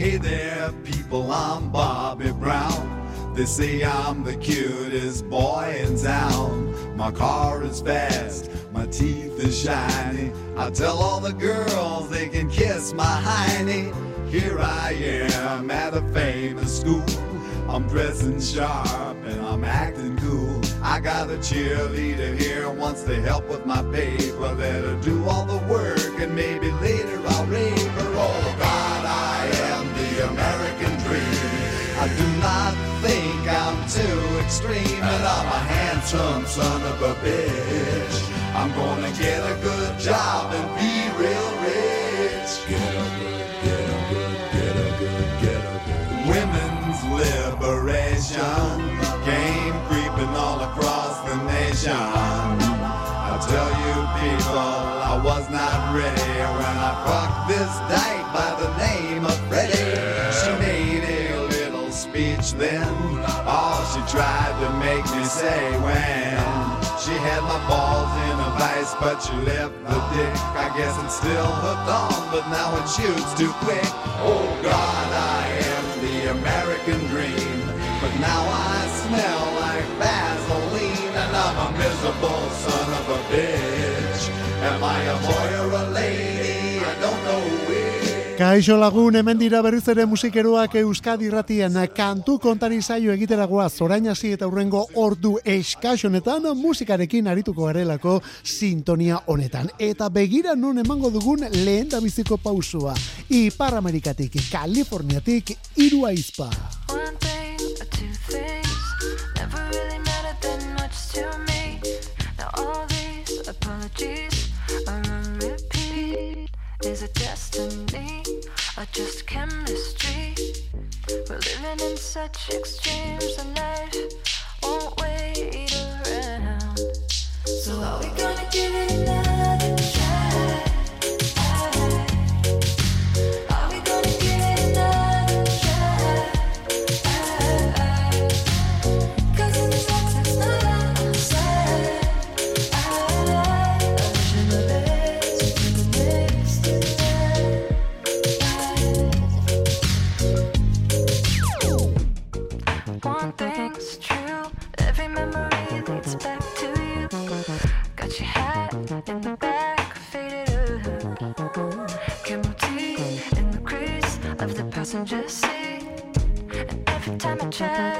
Hey there, people, I'm Bobby Brown. They say I'm the cutest boy in town. My car is fast, my teeth are shiny. I tell all the girls they can kiss my hiney. Here I am at a famous school. I'm dressing sharp and I'm acting cool. I got a cheerleader here wants to help with my paper. Let her do all the work and maybe later I'll rape do not think I'm too extreme, and I'm a handsome son of a bitch. I'm gonna get a good job and be real rich. Get a good, get a good, get a good, get a good. Women's liberation came creeping all across the nation. I tell you people, I was not ready when I fucked this dyke then, all she tried to make me say when she had my balls in a vice, but she left the dick. I guess it's still hooked on, but now it shoots too quick. Oh God, I am the American dream, but now I smell like Vaseline, and I'm a miserable son of a bitch. Am I a boy or a lady? Kaixo lagun, hemen dira berriz ere musikeroak Euskadi irratian kantu kontari zaio egiteragoa zorain hasi eta urrengo ordu eskasonetan musikarekin arituko garelako sintonia honetan. Eta begira non emango dugun lehen da biziko pausua. Ipar Amerikatik, Kaliforniatik, irua izpa. Is it destiny or just chemistry? We're living in such extremes and life won't wait around. So are we gonna give it 拜拜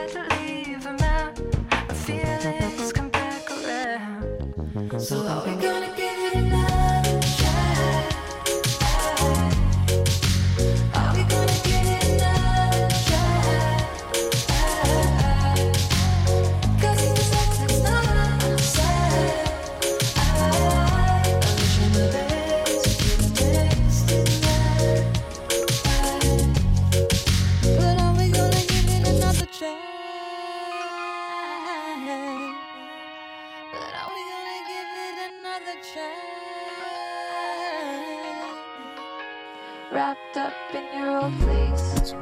Wrapped up in your old fleece,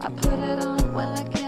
I put it on when I can't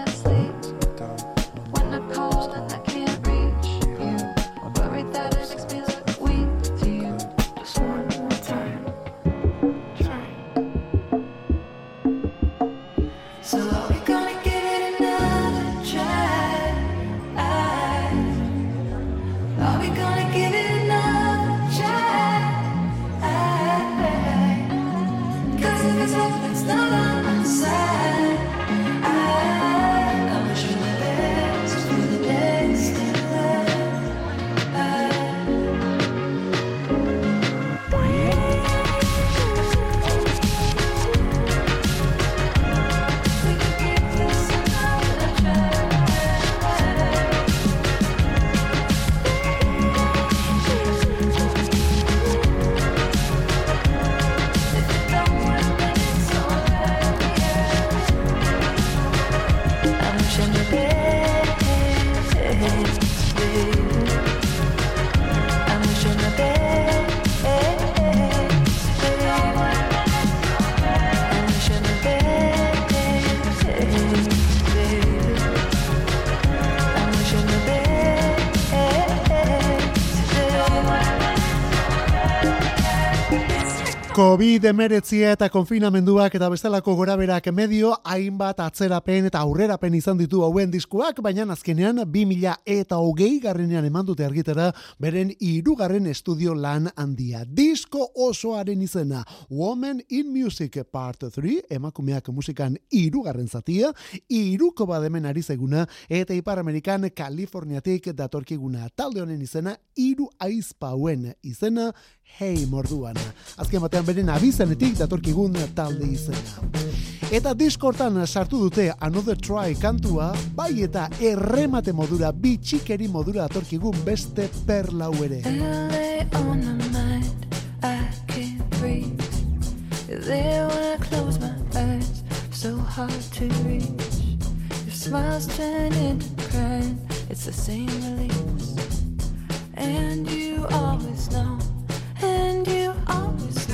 COVID-19 eta konfinamenduak eta bestelako goraberak medio hainbat atzerapen eta aurrerapen izan ditu hauen diskuak, baina azkenean 2000 eta hogei garrenean eman dute argitera beren irugarren estudio lan handia. Disko osoaren izena, Woman in Music Part 3, emakumeak musikan irugarren zatia, iruko bademen ari zeguna, eta Ipar Amerikan Kaliforniatik datorkiguna. Talde honen izena, iru aizpauen izena, hei morduan. Azken batean beren abizenetik datorkigun talde izena. Eta diskortan sartu dute Another Try kantua, bai eta erremate modura, bitxikeri modura datorkigun beste perlau ere. Smiles turn into crying, it's the same release. And you always know, and you always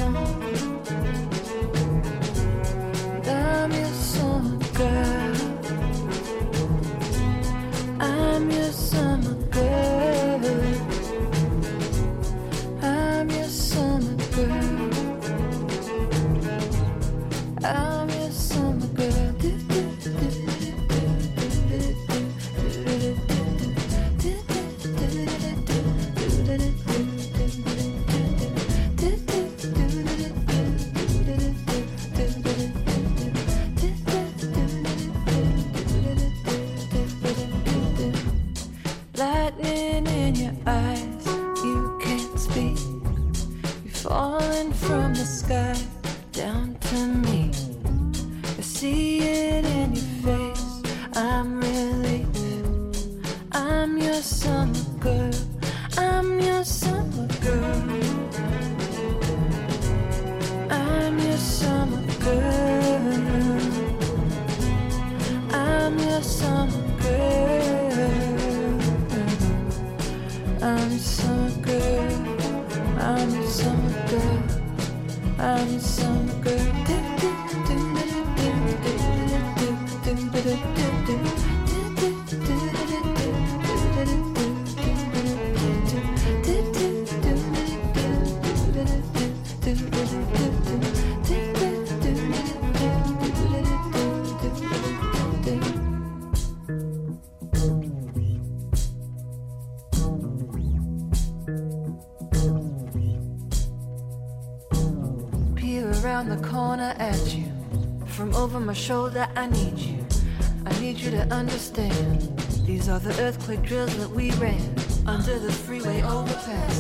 I'm your summer girl. I'm falling from the sky my shoulder, I need you. I need you to understand. These are the earthquake drills that we ran under the freeway overpass.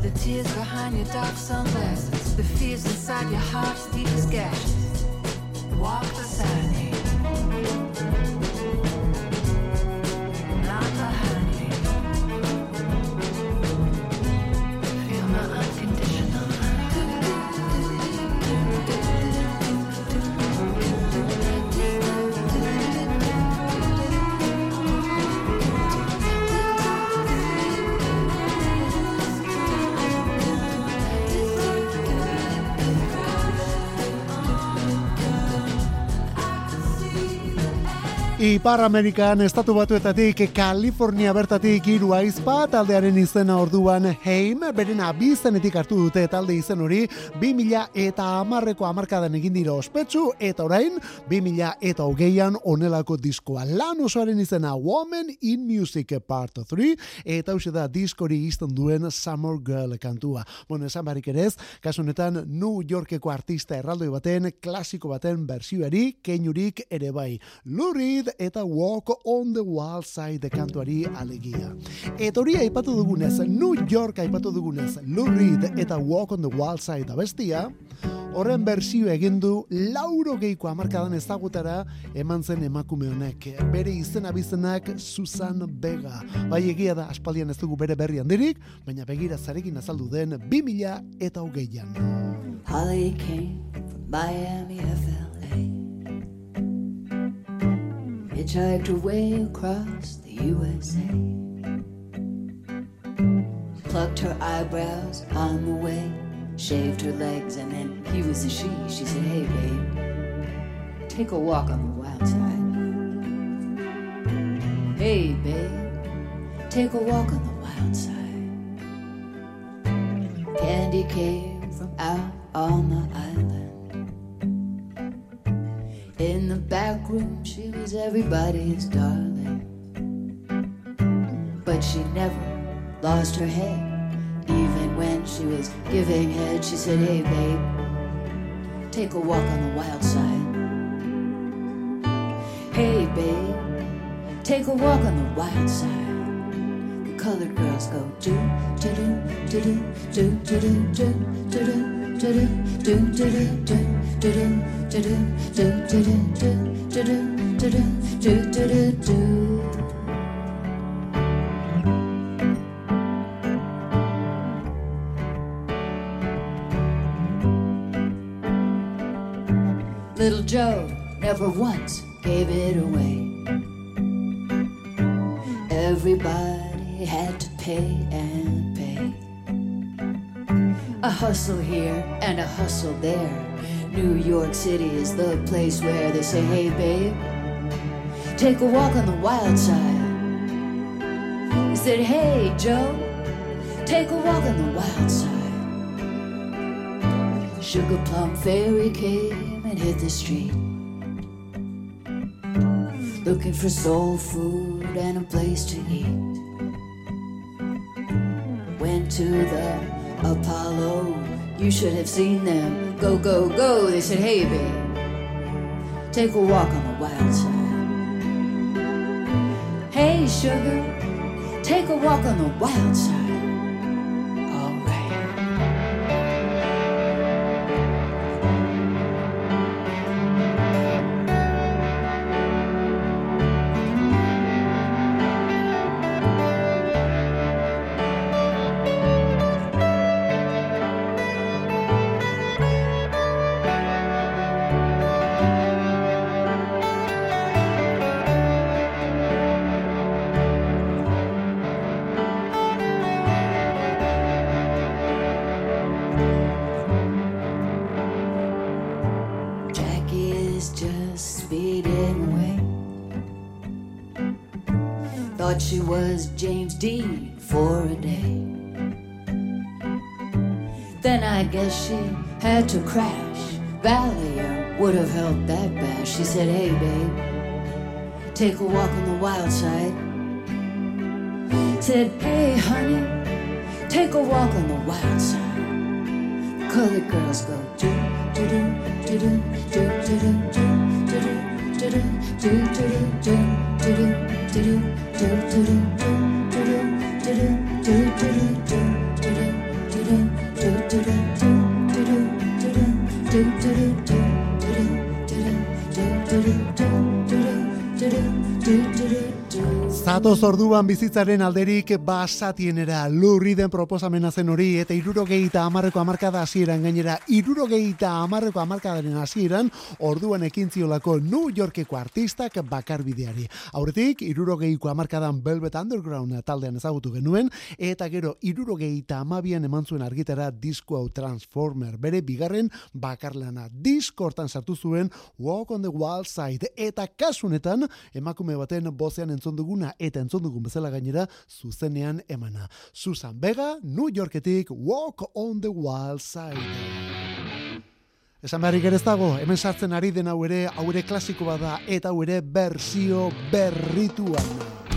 The tears behind your dark sunglasses, the fears inside your heart's deepest gashes. Walk Ipar Amerikan estatu batuetatik Kalifornia bertatik hiru aizpa taldearen izena orduan Heim beren abizenetik hartu dute talde izen hori 2000 eta amarreko amarkadan egin dira ospetsu eta orain 2000 eta hogeian onelako diskoa lan osoaren izena Woman in Music Part 3 eta hau da diskori izten duen Summer Girl kantua. Bueno, esan barik ere ez, kasu honetan New Yorkeko artista erraldoi baten, klasiko baten bersioari, keinurik ere bai. Lou Reed eta Walk on the Wild Side kantuari alegia. Eta hori aipatu dugunez, New York aipatu dugunez, Lou Reed eta Walk on the Wild Side abestia, horren bersio egin du lauro geiko amarkadan ezagutara eman zen emakume honek. Bere izen abizenak Susan Vega. Bai egia da, aspaldian ez dugu bere berri handirik, baina begira zarekin azaldu den 2000 eta hogeian. Holly from Miami, FLA. Hitchhiked her way across the USA. Plucked her eyebrows on the way, shaved her legs, and then he was a she. She said, Hey, babe, take a walk on the wild side. Hey, babe, take a walk on the wild side. Candy came from out on the island. Back room, she was everybody's darling. But she never lost her head. Even when she was giving head, she said, Hey, babe, take a walk on the wild side. Hey, babe, take a walk on the wild side The colored girls go do do do do do do do do do do Little Joe never once gave it away. Everybody had to pay and a hustle here and a hustle there. New York City is the place where they say, hey babe, take a walk on the wild side. They said, hey Joe, take a walk on the wild side. Sugar Plum Fairy came and hit the street. Looking for soul food and a place to eat. Went to the Apollo, you should have seen them. Go, go, go. They said, hey, babe, take a walk on the wild side. Hey, sugar, take a walk on the wild side. James for a day. Then I guess she had to crash. Valier would have helped that bash. She said, Hey, babe, take a walk on the wild side. Said, Hey, honey, take a walk on the wild side. Colored girls go do, do, do, do, do, do, do, do, do, do, do, do do do do do do do do do do do do do do do Zatoz orduan bizitzaren alderik basatienera lurri den proposamena zen hori eta irurogeita amarreko amarkada hasieran gainera irurogeita amarreko amarkadaren hasieran orduan ekin ziolako New Yorkeko artistak bakarbideari. Aurretik irurogeiko amarkadan Velvet Underground taldean ezagutu genuen eta gero irurogeita amabian eman zuen argitara disko hau Transformer bere bigarren bakarlana disko hortan sartu zuen Walk on the Wild Side eta kasunetan emakume baten bozean entzun duguna eta entzun dugun bezala gainera zuzenean emana. Susan Vega, New Yorketik Walk on the Wild Side. Esan beharrik ere ez dago, hemen sartzen ari den hau ere, hau ere klasiko bada eta hau ere bersio berrituan.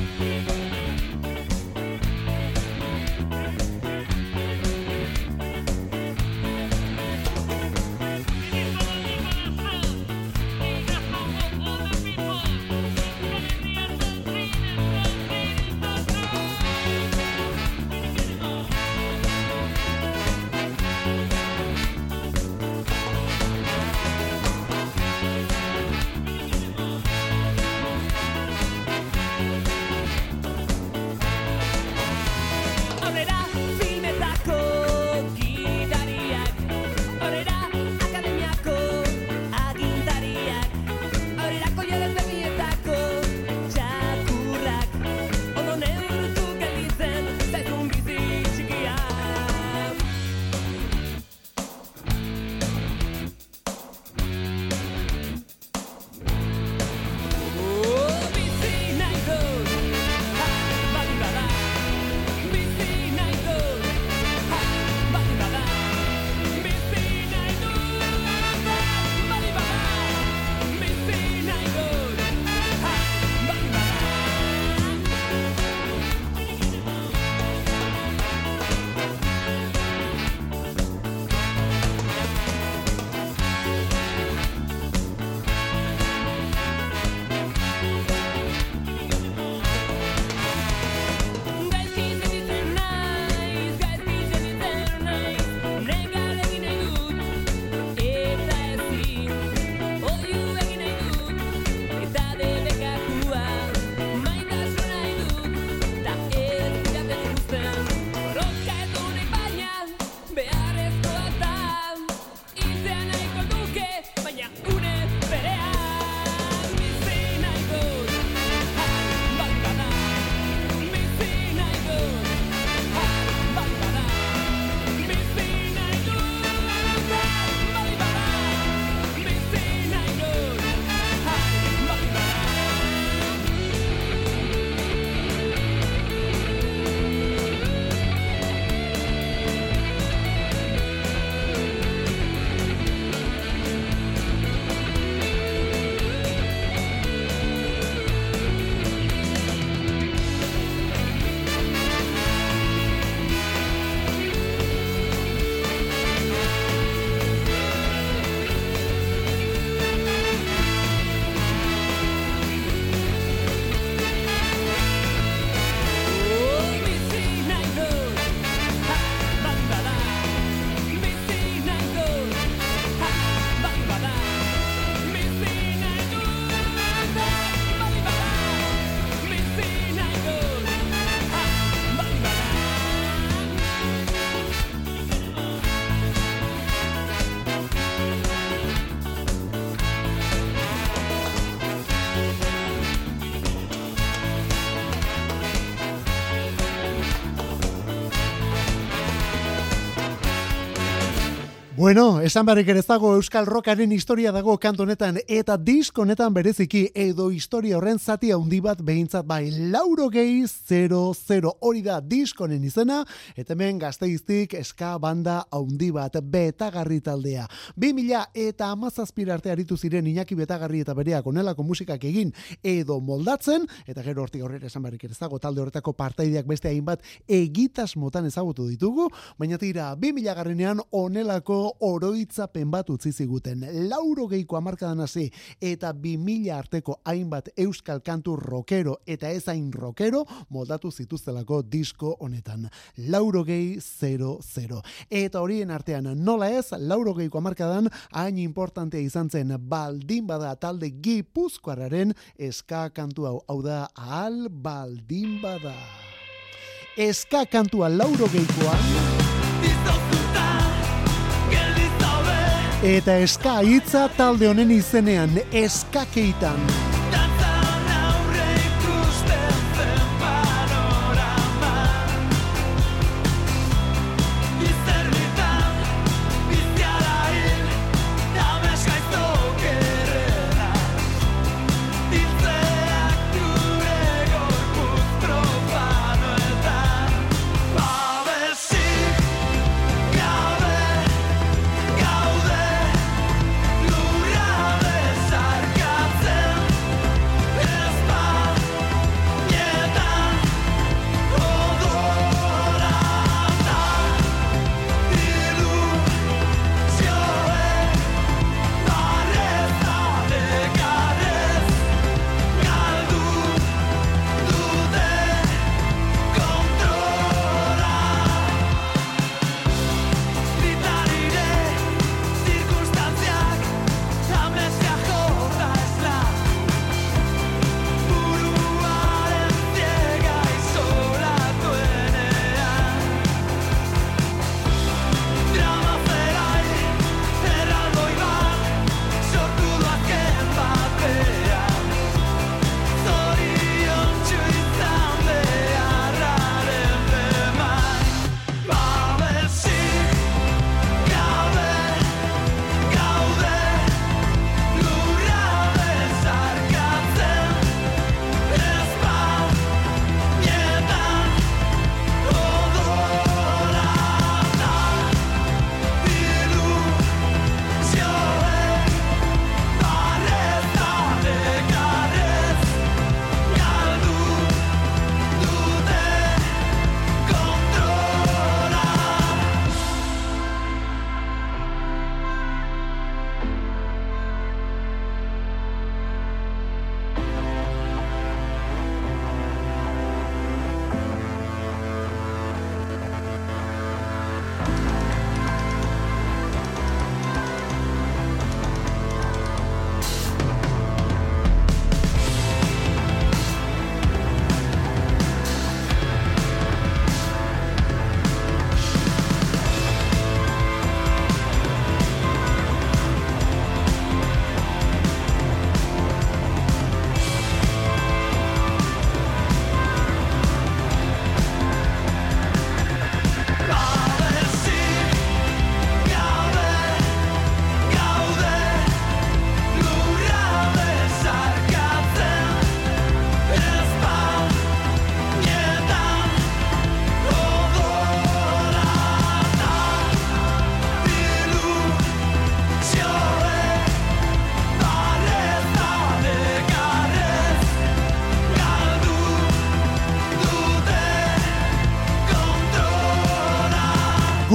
Bueno, esan barrik ere dago Euskal Rockaren historia dago kantu honetan eta disk honetan bereziki edo historia horren zati handi bat behintzat bai lauro gehi 00 hori da disk honen izena eta hemen gazteiztik eska banda handi bat betagarri taldea. 2000 eta amazazpir arte aritu ziren Iñaki betagarri eta bereak onelako musikak egin edo moldatzen eta gero hortik horrela esan barrik ere ez dago talde horretako partaideak beste hainbat egitas motan ezagutu ditugu, baina tira 2000 garrenean onelako oroitzapen bat utzi ziguten. Lauro geiko amarkadan hasi eta bi mila arteko hainbat euskal kantu rockero eta ez hain rockero moldatu zituztelako disko honetan. Lauro gehi 00. Eta horien artean nola ez, lauro geiko amarkadan hain importantea izan zen baldin bada talde gipuzkoararen eska kantu hau. Hau da, ahal baldin bada. Eska kantua lauro geikoan... Eta eska hitza talde honen izenean eskakeitan.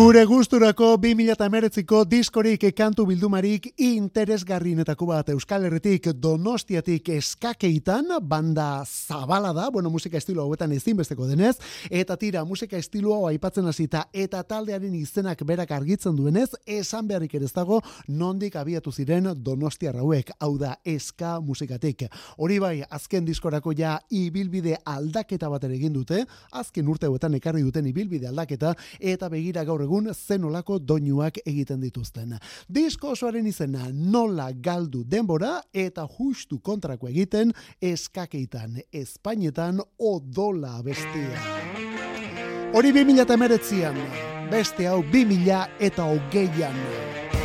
Gure gusturako 2019ko diskorik kantu bildumarik interesgarrienetako bat Euskal Herritik Donostiatik eskakeitan banda zabala da, bueno, musika estilo hauetan ezinbesteko denez, eta tira musika estilo hau aipatzen hasita eta taldearen izenak berak argitzen duenez, esan beharrik ere dago nondik abiatu ziren Donostia hauek, hau da eska musikatik. Hori bai, azken diskorako ja ibilbide aldaketa bat egin dute, azken urte hauetan ekarri duten ibilbide aldaketa eta begira gaur egun zenolako doinuak egiten dituzten. Disko osoaren izena nola galdu denbora eta justu kontrako egiten eskakeitan, Espainetan odola bestia. Hori 2000 eta beste hau 2000 eta hogeian.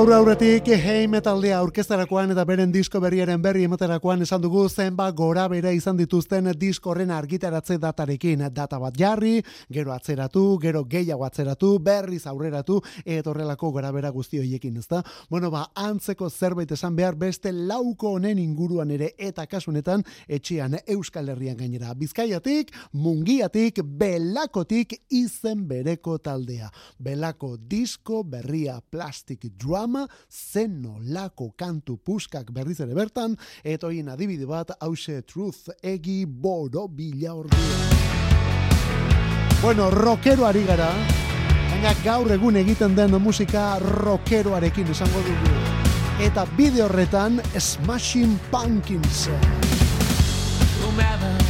Gaur aurretik hei metaldea aurkezterakoan eta beren disko berriaren berri ematerakoan esan dugu zenba gora bera izan dituzten diskorren argitaratze datarekin. Data bat jarri, gero atzeratu, gero gehiago atzeratu, berriz aurreratu, eta horrelako gora bera guzti hoiekin, ezta? Bueno, ba, antzeko zerbait esan behar beste lauko honen inguruan ere eta kasunetan etxean Euskal Herrian gainera. Bizkaiatik, mungiatik, belakotik izen bereko taldea. Belako disko berria plastik drama zen nolako kantu puskak berriz ere bertan, etoin adibide bat hause truth egi boro bila ordu. Bueno, rockero ari gara, baina gaur egun egiten den musika rockeroarekin esango dugu. Eta bide horretan Smashing Pumpkins. Whomever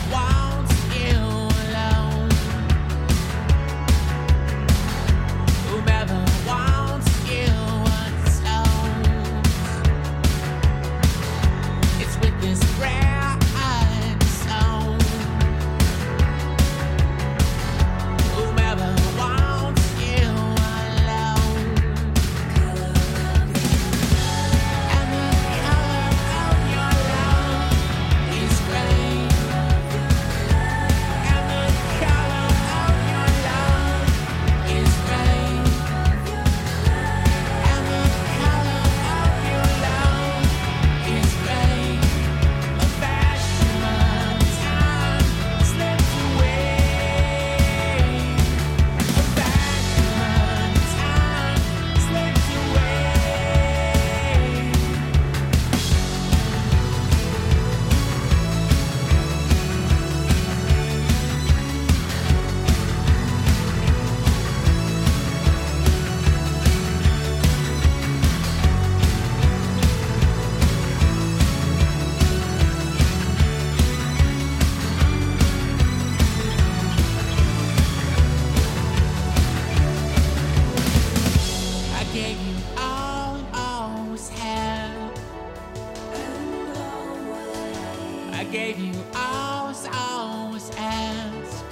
gave you I always asked.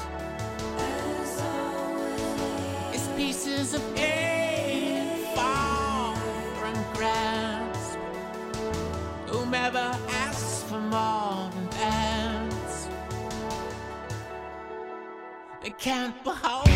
It's pieces of air fall from grasp. Whomever asks for more than that, they can't behold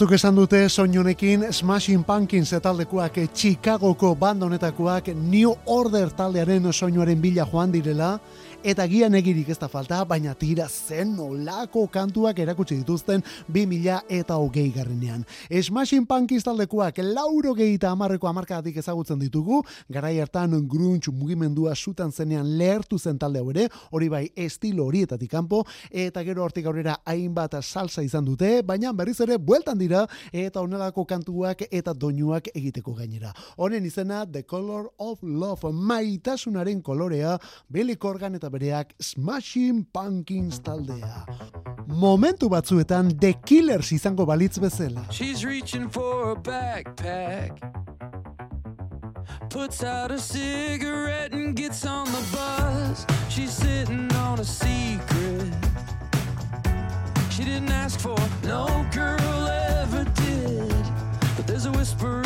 Batzuk esan dute soinunekin Smashing Pumpkins taldekoak Chicagoko band honetakoak New Order taldearen soinuaren bila joan direla eta gian egirik ez da falta, baina tira zen nolako kantuak erakutsi dituzten 2000 eta hogei garrinean. Smashing Pumpkins taldekoak lauro gehi amarreko amarkatik ezagutzen ditugu, garai hartan grunge mugimendua sutan zenean lehertu zen talde ere, hori bai estilo horietatik kanpo eta gero hortik aurrera hainbat salsa izan dute, baina berriz ere bueltan dira eta honelako kantuak eta doinuak egiteko gainera. Honen izena The Color of Love, maitasunaren kolorea, Billy Corgan eta bereak Smashing Pumpkins taldea. Momentu batzuetan The Killers izango balitz bezala. She's reaching for a backpack. Puts out a cigarette and gets on the bus. She's sitting on a secret. She didn't ask for, no girl ever did. But there's a whisper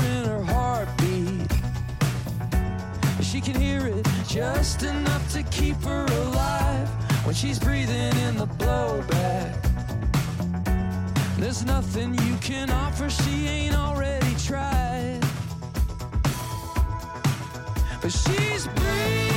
She can hear it just enough to keep her alive when she's breathing in the blowback. There's nothing you can offer she ain't already tried. But she's breathing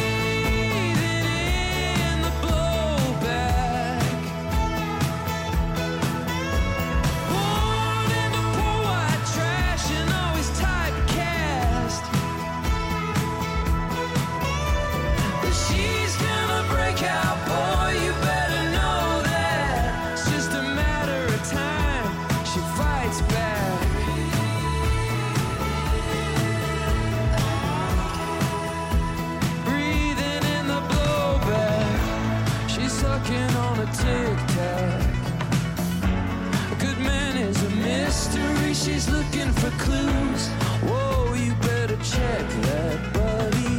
clues. Whoa, you better check that, buddy.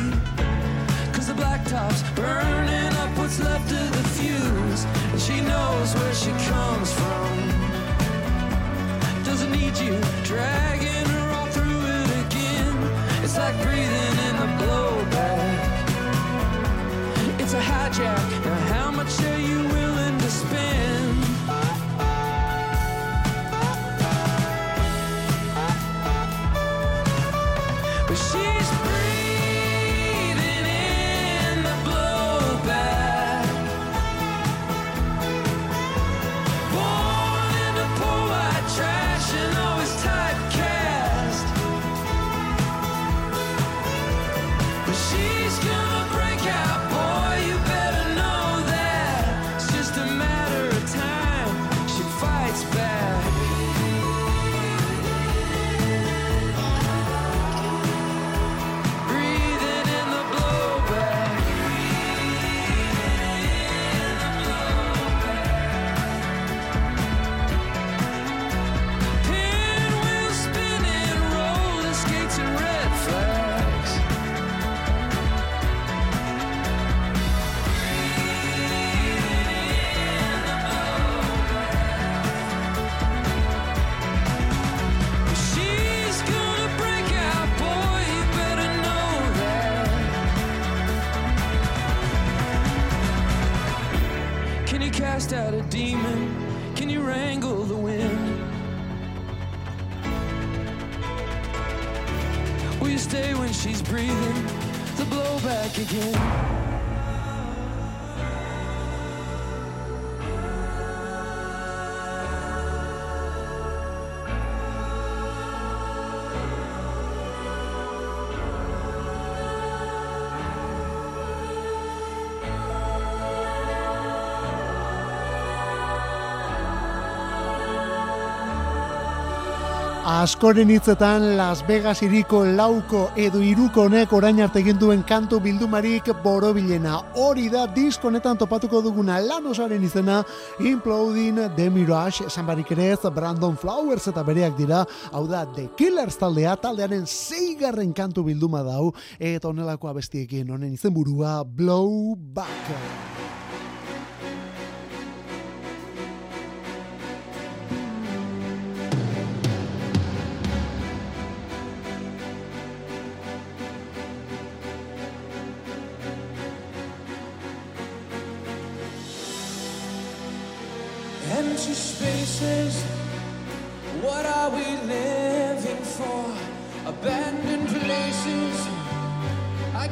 Cause the blacktop's burning up what's left of the fuse. And she knows where she comes from. Doesn't need you dragging her all through it again. It's like breathing Askoren hitzetan Las Vegas iriko lauko edo iruko honek orain arte egin duen kantu bildumarik borobilena. Hori da diskonetan topatuko duguna lan osoaren izena Imploding The Mirage, esan barik ere ez Brandon Flowers eta bereak dira, hau da The Killers taldea, taldearen zeigarren kantu bilduma dau, eta honelako abestiekin honen izenburua Blow Back.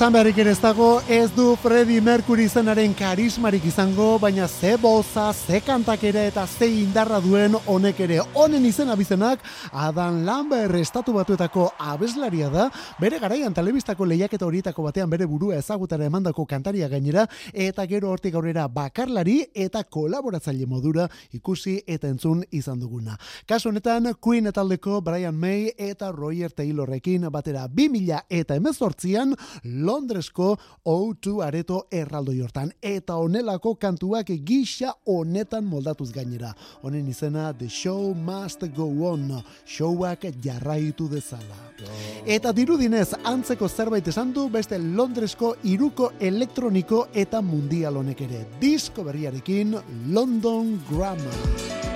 Esan beharrik ere ez dago, ez du Freddie Mercury zenaren karismarik izango, baina ze boza, ze kantak eta ze indarra duen honek ere. Honen izena bizenak, Adam Lambert estatu batuetako abeslaria da, bere garaian telebistako lehiaketa horietako batean bere burua ezagutara emandako kantaria gainera, eta gero hortik aurrera bakarlari eta kolaboratzaile modura ikusi eta entzun izan duguna. Kasu honetan, Queen etaldeko Brian May eta Roger Taylorrekin batera 2000 eta emezortzian Londresko O2 areto erraldoi hortan. Eta honelako kantuak gisa honetan moldatuz gainera. Honen izena The Show Must Go On. Showak jarraitu dezala. Eta dirudinez, antzeko zerbait esan du beste Londresko iruko elektroniko eta mundial honek ere. Disko berriarekin London Grammar.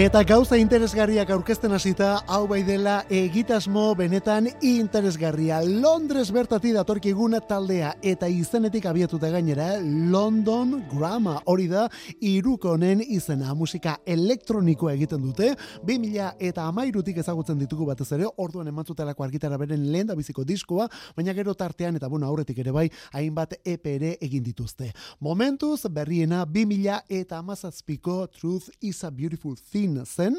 Eta gauza interesgarriak aurkezten hasita, hau bai dela egitasmo benetan interesgarria. Londres bertati datorkiguna taldea eta izenetik abiatuta gainera London Grama. Hori da iruko izena musika elektronikoa egiten dute. 2000 eta amairutik ezagutzen ditugu batez ere, orduan emantzutelako argitara beren lehen da biziko diskoa, baina gero tartean eta bueno, aurretik ere bai, hainbat EP ere egin dituzte. Momentuz berriena 2000 eta amazazpiko Truth is a Beautiful Thing zen,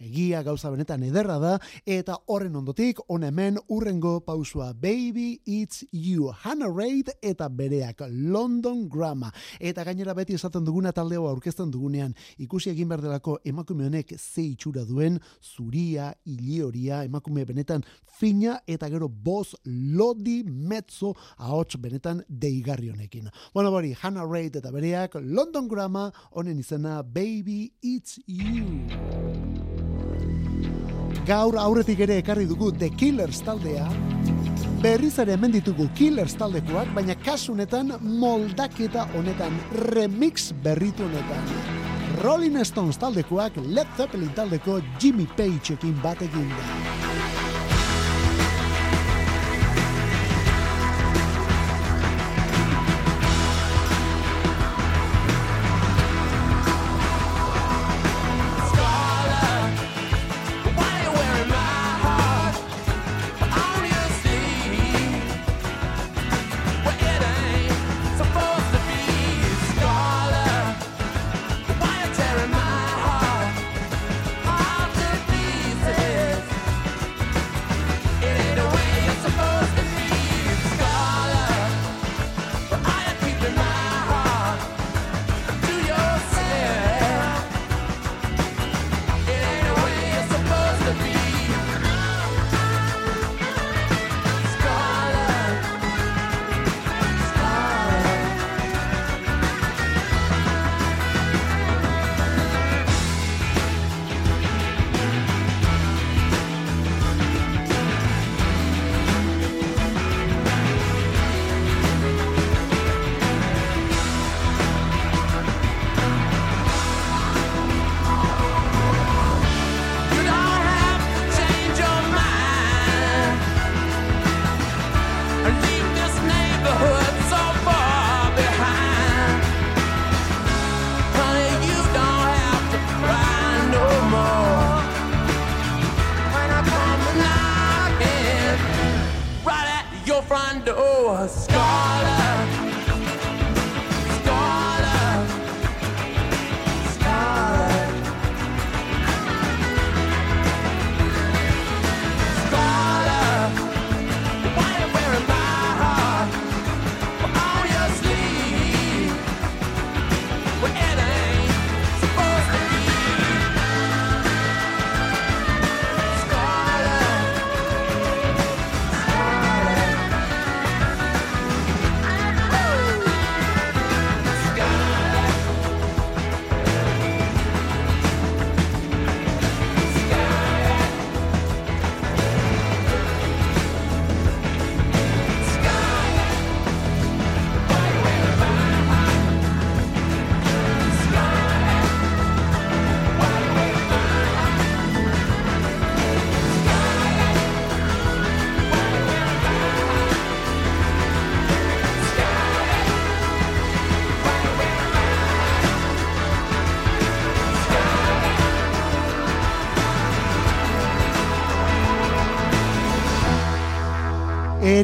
egia gauza benetan ederra da, eta horren ondotik, on hemen urrengo pausua Baby It's You, Hannah Reid eta bereak London Grama. Eta gainera beti esaten duguna taldeo aurkezten dugunean, ikusi egin behar delako emakume honek ze itxura duen, zuria, ilioria, emakume benetan fina eta gero boz lodi mezzo ahots benetan deigarri honekin. Bueno, bori, Hannah Reid eta bereak London Grama, honen izena Baby It's You. Gaur aurretik ere ekarri dugu The Killers taldea. Berriz ere hemen ditugu Killers taldekoak, baina kasunetan moldaketa honetan, remix berritu honetan. Rolling Stones taldekoak Led Zeppelin taldeko Jimmy Pageekin batekin da.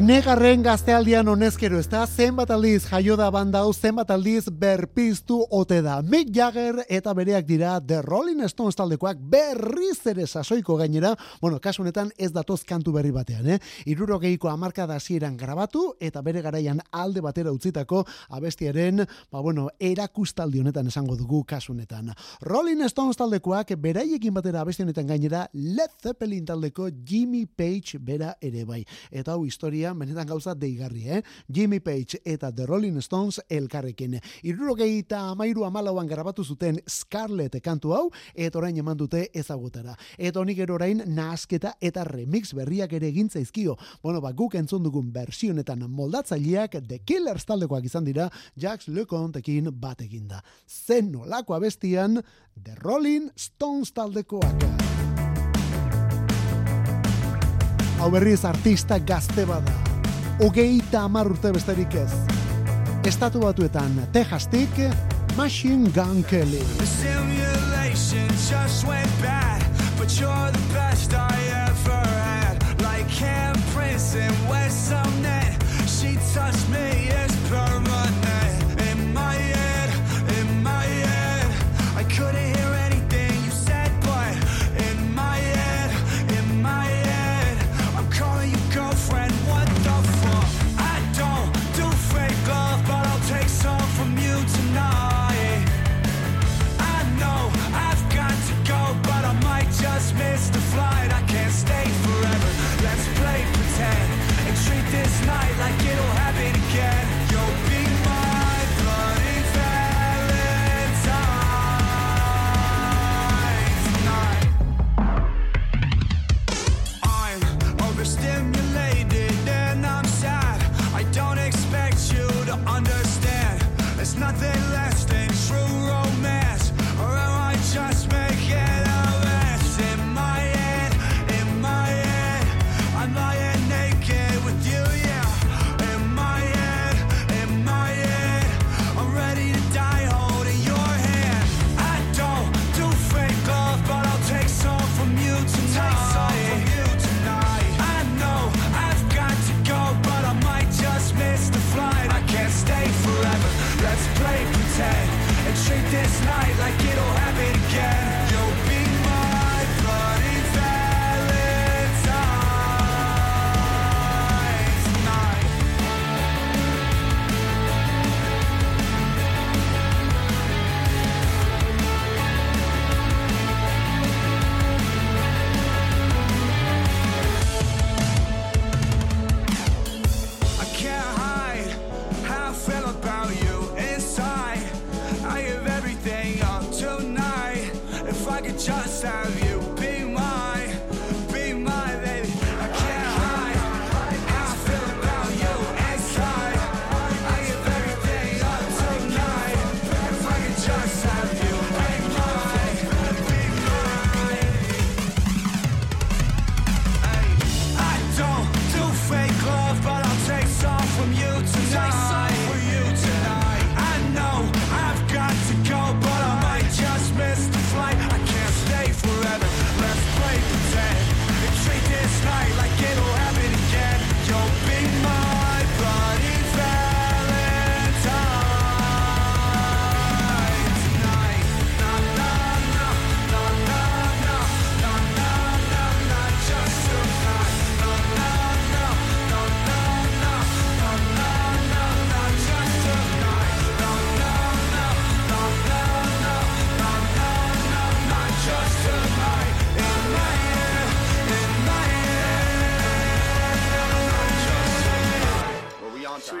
Enegarren gaztealdian honezkero ez da, zenbat aldiz jaio da banda hau, zenbat aldiz berpiztu ote da. Mick Jagger eta bereak dira The Rolling Stones taldekoak berriz ere sasoiko gainera, bueno, kasu honetan ez datoz kantu berri batean, eh? Irurogeiko amarka da grabatu eta bere garaian alde batera utzitako abestiaren, ba bueno, erakustaldi honetan esango dugu kasu honetan. Rolling Stones taldekoak beraiekin batera abesti honetan gainera Led Zeppelin taldeko Jimmy Page bera ere bai. Eta hau historia benetan gauza deigarri, eh? Jimmy Page eta The Rolling Stones elkarrekin. Irurogei eta amairu amalauan grabatu zuten Scarlett kantu hau, eta orain eman dute ezagutara. Eta honik ero orain nahasketa eta remix berriak ere egin zaizkio. Bueno, ba, guk entzun dugun bersionetan moldatzaileak The Killers taldekoak izan dira, Jax LeContekin bat eginda. Zen nolako abestian The Rolling Stones taldekoak. Hau berriz artista gazte bada. Hogeita hamar urte besterik ez. Estatu batuetan, Texastik, Machine Gun Kelly. The simulation just went bad, but you're the best I ever nothing left.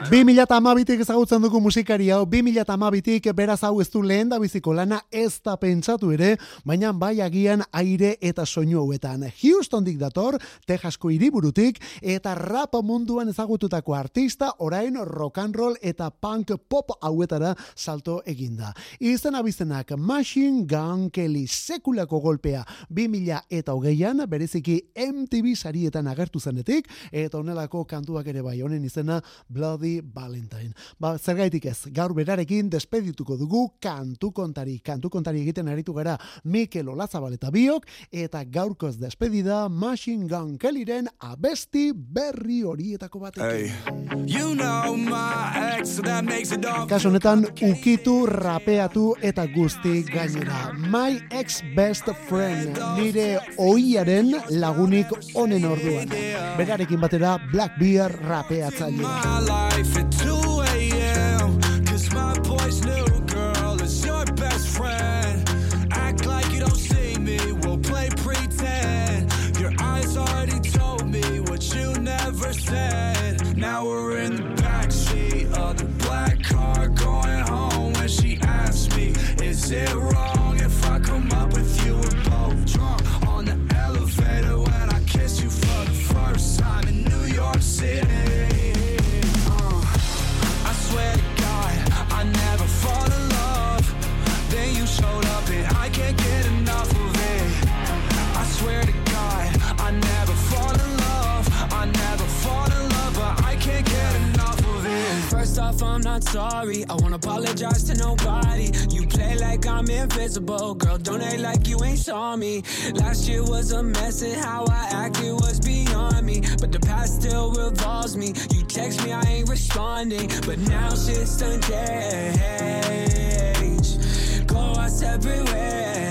2012tik ezagutzen dugu musikari hau, 2012tik beraz hau ez du lehen da biziko lana ez da pentsatu ere, baina bai agian aire eta soinu hauetan. Houstondik dator, Texasko hiriburutik eta rap munduan ezagututako artista, orain rock and roll eta punk pop hauetara salto eginda. Izen abizenak Machine Gun Kelly sekulako golpea 2000 eta hogeian, bereziki MTV sarietan agertu zenetik, eta honelako kantuak ere bai, honen izena Bloody Valentine. Ba, zergaitik ez, gaur berarekin despedituko dugu kantu kontari. Kantu kontari egiten aritu gara Mikel Olazabal eta biok, eta gaurkoz despedida Machine Gun Kellyren abesti berri horietako batekin. You know my ex, that makes it all. Kaso honetan ukitu, rapeatu eta guzti gainera. My ex best friend, nire oiaren lagunik onen orduan. Berarekin batera Black Bear rapeatzaile. Life at 2 a.m. Cause my boy's new girl is your best friend. Act like you don't see me, we'll play pretend. Your eyes already told me what you never said. Now we're in the backseat of the black car going home when she asks me, Is it wrong Last year was a mess, and how I acted was beyond me. But the past still revolves me. You text me, I ain't responding. But now shit's done changed. Go our separate ways.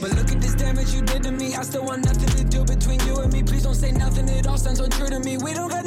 But look at this damage you did to me. I still want nothing to do between you and me. Please don't say nothing. It all sounds untrue to me. We don't got